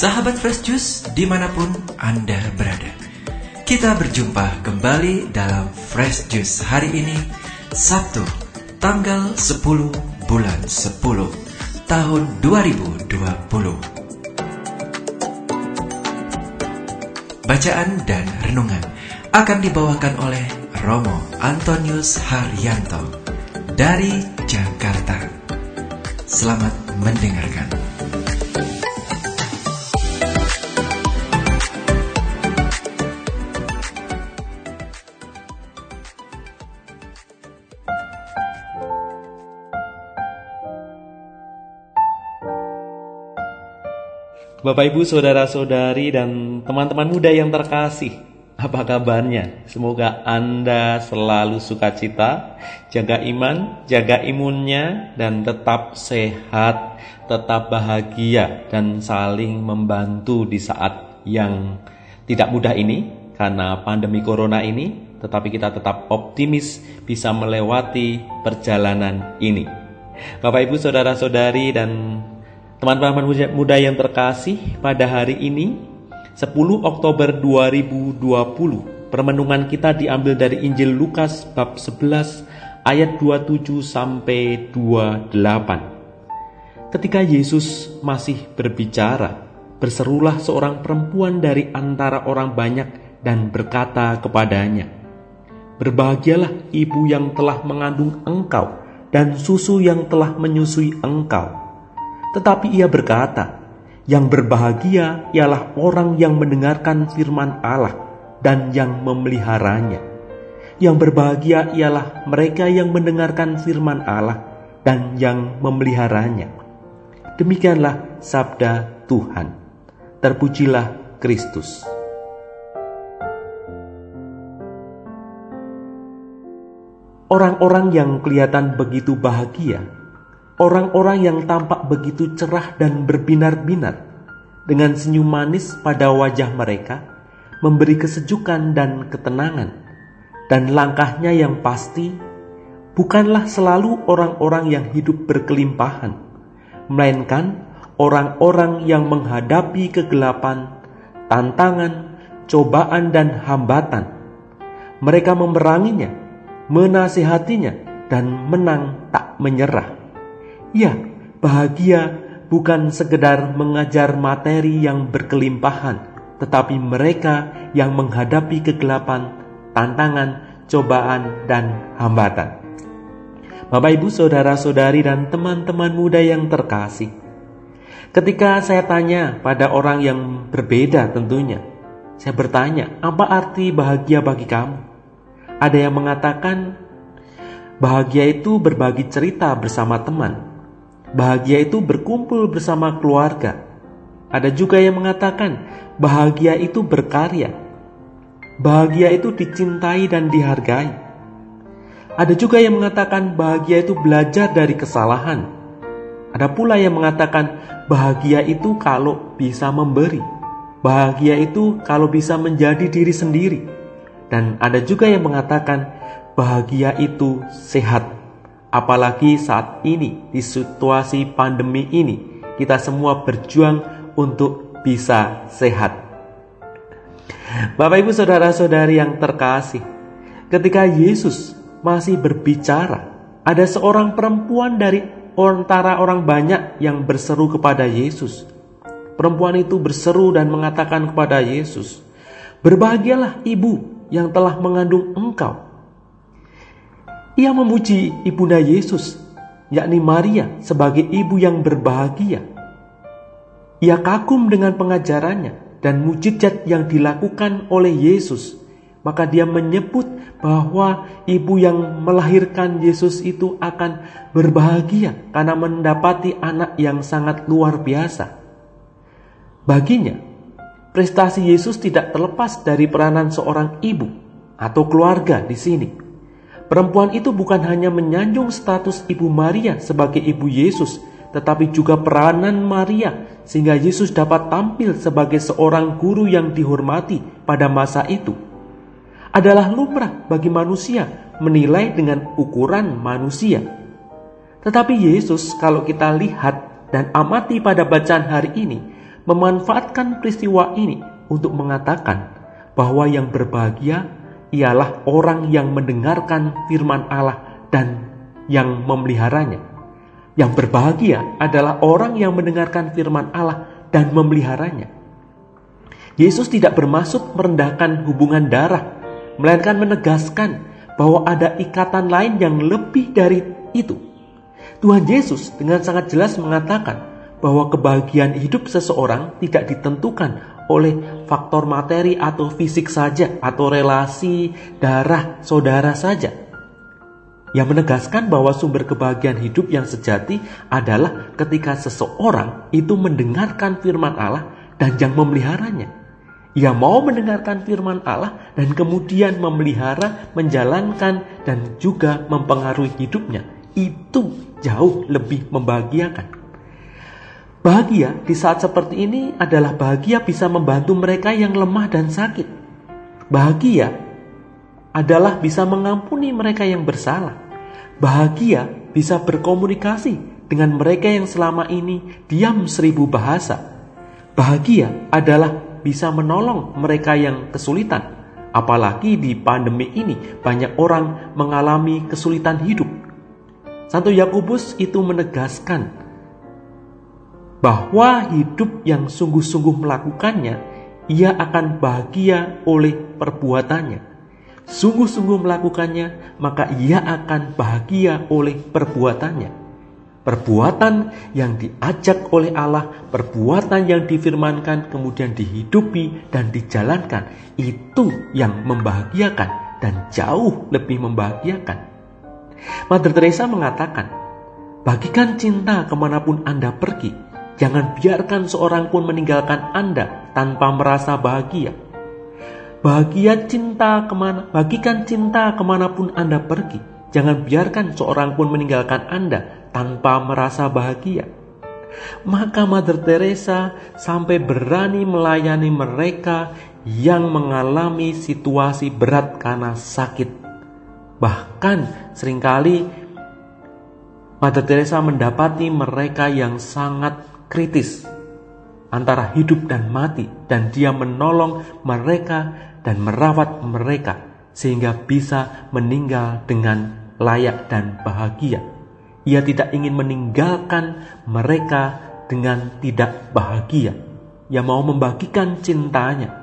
Sahabat Fresh Juice di mana pun Anda berada Kita berjumpa kembali dalam Fresh Juice hari ini Sabtu tanggal 10 bulan 10 tahun 2020 Bacaan dan renungan akan dibawakan oleh Romo Antonius Haryanto dari Jakarta. Selamat mendengarkan. Bapak Ibu, saudara-saudari dan teman-teman muda yang terkasih, apa kabarnya? Semoga Anda selalu sukacita, jaga iman, jaga imunnya, dan tetap sehat, tetap bahagia, dan saling membantu di saat yang tidak mudah ini karena pandemi corona ini, tetapi kita tetap optimis bisa melewati perjalanan ini. Bapak Ibu, saudara-saudari dan Teman-teman muda yang terkasih, pada hari ini 10 Oktober 2020, permenungan kita diambil dari Injil Lukas bab 11 ayat 27 sampai 28. Ketika Yesus masih berbicara, berserulah seorang perempuan dari antara orang banyak dan berkata kepadanya, Berbahagialah ibu yang telah mengandung engkau dan susu yang telah menyusui engkau tetapi ia berkata, "Yang berbahagia ialah orang yang mendengarkan firman Allah dan yang memeliharanya. Yang berbahagia ialah mereka yang mendengarkan firman Allah dan yang memeliharanya." Demikianlah sabda Tuhan. Terpujilah Kristus. Orang-orang yang kelihatan begitu bahagia orang-orang yang tampak begitu cerah dan berbinar-binar dengan senyum manis pada wajah mereka memberi kesejukan dan ketenangan. Dan langkahnya yang pasti bukanlah selalu orang-orang yang hidup berkelimpahan melainkan orang-orang yang menghadapi kegelapan tantangan cobaan dan hambatan. Mereka memeranginya menasihatinya dan menang tak menyerah Ya, bahagia bukan sekedar mengajar materi yang berkelimpahan, tetapi mereka yang menghadapi kegelapan, tantangan, cobaan, dan hambatan. Bapak, ibu, saudara-saudari, dan teman-teman muda yang terkasih, ketika saya tanya pada orang yang berbeda, tentunya saya bertanya, "Apa arti bahagia bagi kamu?" Ada yang mengatakan, "Bahagia itu berbagi cerita bersama teman." Bahagia itu berkumpul bersama keluarga. Ada juga yang mengatakan bahagia itu berkarya. Bahagia itu dicintai dan dihargai. Ada juga yang mengatakan bahagia itu belajar dari kesalahan. Ada pula yang mengatakan bahagia itu kalau bisa memberi. Bahagia itu kalau bisa menjadi diri sendiri. Dan ada juga yang mengatakan bahagia itu sehat Apalagi saat ini, di situasi pandemi ini, kita semua berjuang untuk bisa sehat. Bapak, ibu, saudara-saudari yang terkasih, ketika Yesus masih berbicara, ada seorang perempuan dari antara orang banyak yang berseru kepada Yesus. Perempuan itu berseru dan mengatakan kepada Yesus, "Berbahagialah ibu yang telah mengandung engkau." Ia memuji ibunda Yesus, yakni Maria, sebagai ibu yang berbahagia. Ia kagum dengan pengajarannya dan mujizat yang dilakukan oleh Yesus. Maka dia menyebut bahwa ibu yang melahirkan Yesus itu akan berbahagia karena mendapati anak yang sangat luar biasa. Baginya, prestasi Yesus tidak terlepas dari peranan seorang ibu atau keluarga di sini. Perempuan itu bukan hanya menyanjung status Ibu Maria sebagai Ibu Yesus, tetapi juga peranan Maria sehingga Yesus dapat tampil sebagai seorang guru yang dihormati pada masa itu. Adalah lumrah bagi manusia menilai dengan ukuran manusia. Tetapi Yesus kalau kita lihat dan amati pada bacaan hari ini, memanfaatkan peristiwa ini untuk mengatakan bahwa yang berbahagia ialah orang yang mendengarkan firman Allah dan yang memeliharanya. Yang berbahagia adalah orang yang mendengarkan firman Allah dan memeliharanya. Yesus tidak bermaksud merendahkan hubungan darah, melainkan menegaskan bahwa ada ikatan lain yang lebih dari itu. Tuhan Yesus dengan sangat jelas mengatakan bahwa kebahagiaan hidup seseorang tidak ditentukan oleh faktor materi atau fisik saja atau relasi darah saudara saja yang menegaskan bahwa sumber kebahagiaan hidup yang sejati adalah ketika seseorang itu mendengarkan firman Allah dan yang memeliharanya. Ia mau mendengarkan firman Allah dan kemudian memelihara, menjalankan, dan juga mempengaruhi hidupnya. Itu jauh lebih membahagiakan. Bahagia di saat seperti ini adalah bahagia bisa membantu mereka yang lemah dan sakit. Bahagia adalah bisa mengampuni mereka yang bersalah. Bahagia bisa berkomunikasi dengan mereka yang selama ini diam seribu bahasa. Bahagia adalah bisa menolong mereka yang kesulitan. Apalagi di pandemi ini banyak orang mengalami kesulitan hidup. Satu Yakobus itu menegaskan bahwa hidup yang sungguh-sungguh melakukannya, ia akan bahagia oleh perbuatannya sungguh-sungguh melakukannya, maka ia akan bahagia oleh perbuatannya. Perbuatan yang diajak oleh Allah, perbuatan yang difirmankan, kemudian dihidupi dan dijalankan, itu yang membahagiakan dan jauh lebih membahagiakan. Mother Teresa mengatakan, bagikan cinta ke mana pun Anda pergi, jangan biarkan seorang pun meninggalkan Anda tanpa merasa bahagia Bahagia cinta ke mana, bagikan cinta ke mana pun Anda pergi. Jangan biarkan seorang pun meninggalkan Anda tanpa merasa bahagia. Maka Mother Teresa sampai berani melayani mereka yang mengalami situasi berat karena sakit. Bahkan sering kali Mother Teresa mendapati mereka yang sangat kritis antara hidup dan mati dan dia menolong mereka dan merawat mereka sehingga bisa meninggal dengan layak dan bahagia. Ia tidak ingin meninggalkan mereka dengan tidak bahagia. Ia mau membagikan cintanya.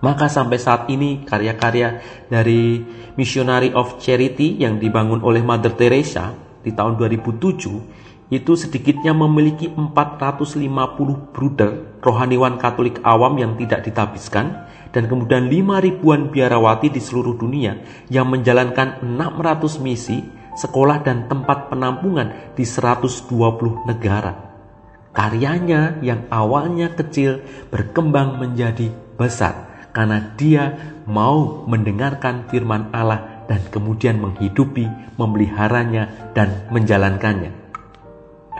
Maka sampai saat ini karya-karya dari Missionary of Charity yang dibangun oleh Mother Teresa di tahun 2007 itu sedikitnya memiliki 450 bruder rohaniwan Katolik awam yang tidak ditabiskan dan kemudian lima ribuan biarawati di seluruh dunia yang menjalankan 600 misi, sekolah dan tempat penampungan di 120 negara. Karyanya yang awalnya kecil berkembang menjadi besar karena dia mau mendengarkan firman Allah dan kemudian menghidupi, memeliharanya, dan menjalankannya.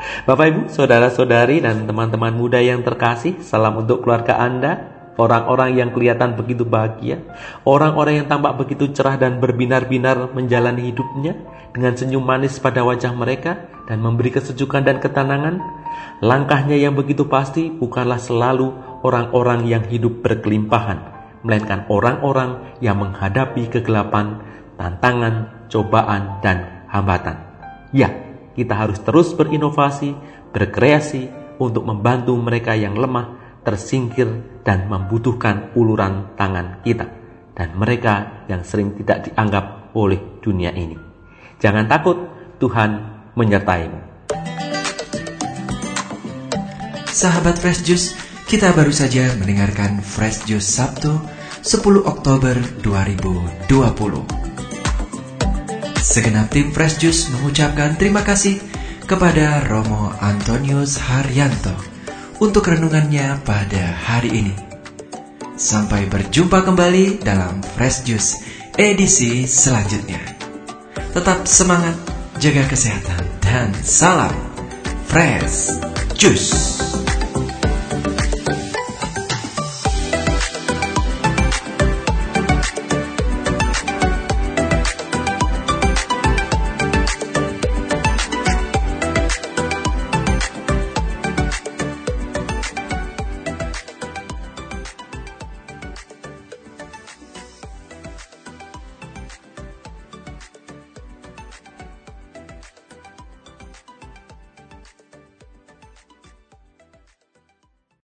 Bapak, Ibu, saudara-saudari, dan teman-teman muda yang terkasih, salam untuk keluarga Anda. Orang-orang yang kelihatan begitu bahagia, orang-orang yang tampak begitu cerah dan berbinar-binar menjalani hidupnya dengan senyum manis pada wajah mereka dan memberi kesejukan dan ketenangan, langkahnya yang begitu pasti bukanlah selalu orang-orang yang hidup berkelimpahan, melainkan orang-orang yang menghadapi kegelapan, tantangan, cobaan, dan hambatan. Ya, kita harus terus berinovasi, berkreasi untuk membantu mereka yang lemah tersingkir dan membutuhkan uluran tangan kita dan mereka yang sering tidak dianggap oleh dunia ini. Jangan takut, Tuhan menyertaimu. Sahabat Fresh Juice, kita baru saja mendengarkan Fresh Juice Sabtu 10 Oktober 2020. Segenap tim Fresh Juice mengucapkan terima kasih kepada Romo Antonius Haryanto untuk renungannya pada hari ini. Sampai berjumpa kembali dalam Fresh Juice edisi selanjutnya. Tetap semangat, jaga kesehatan, dan salam Fresh Juice.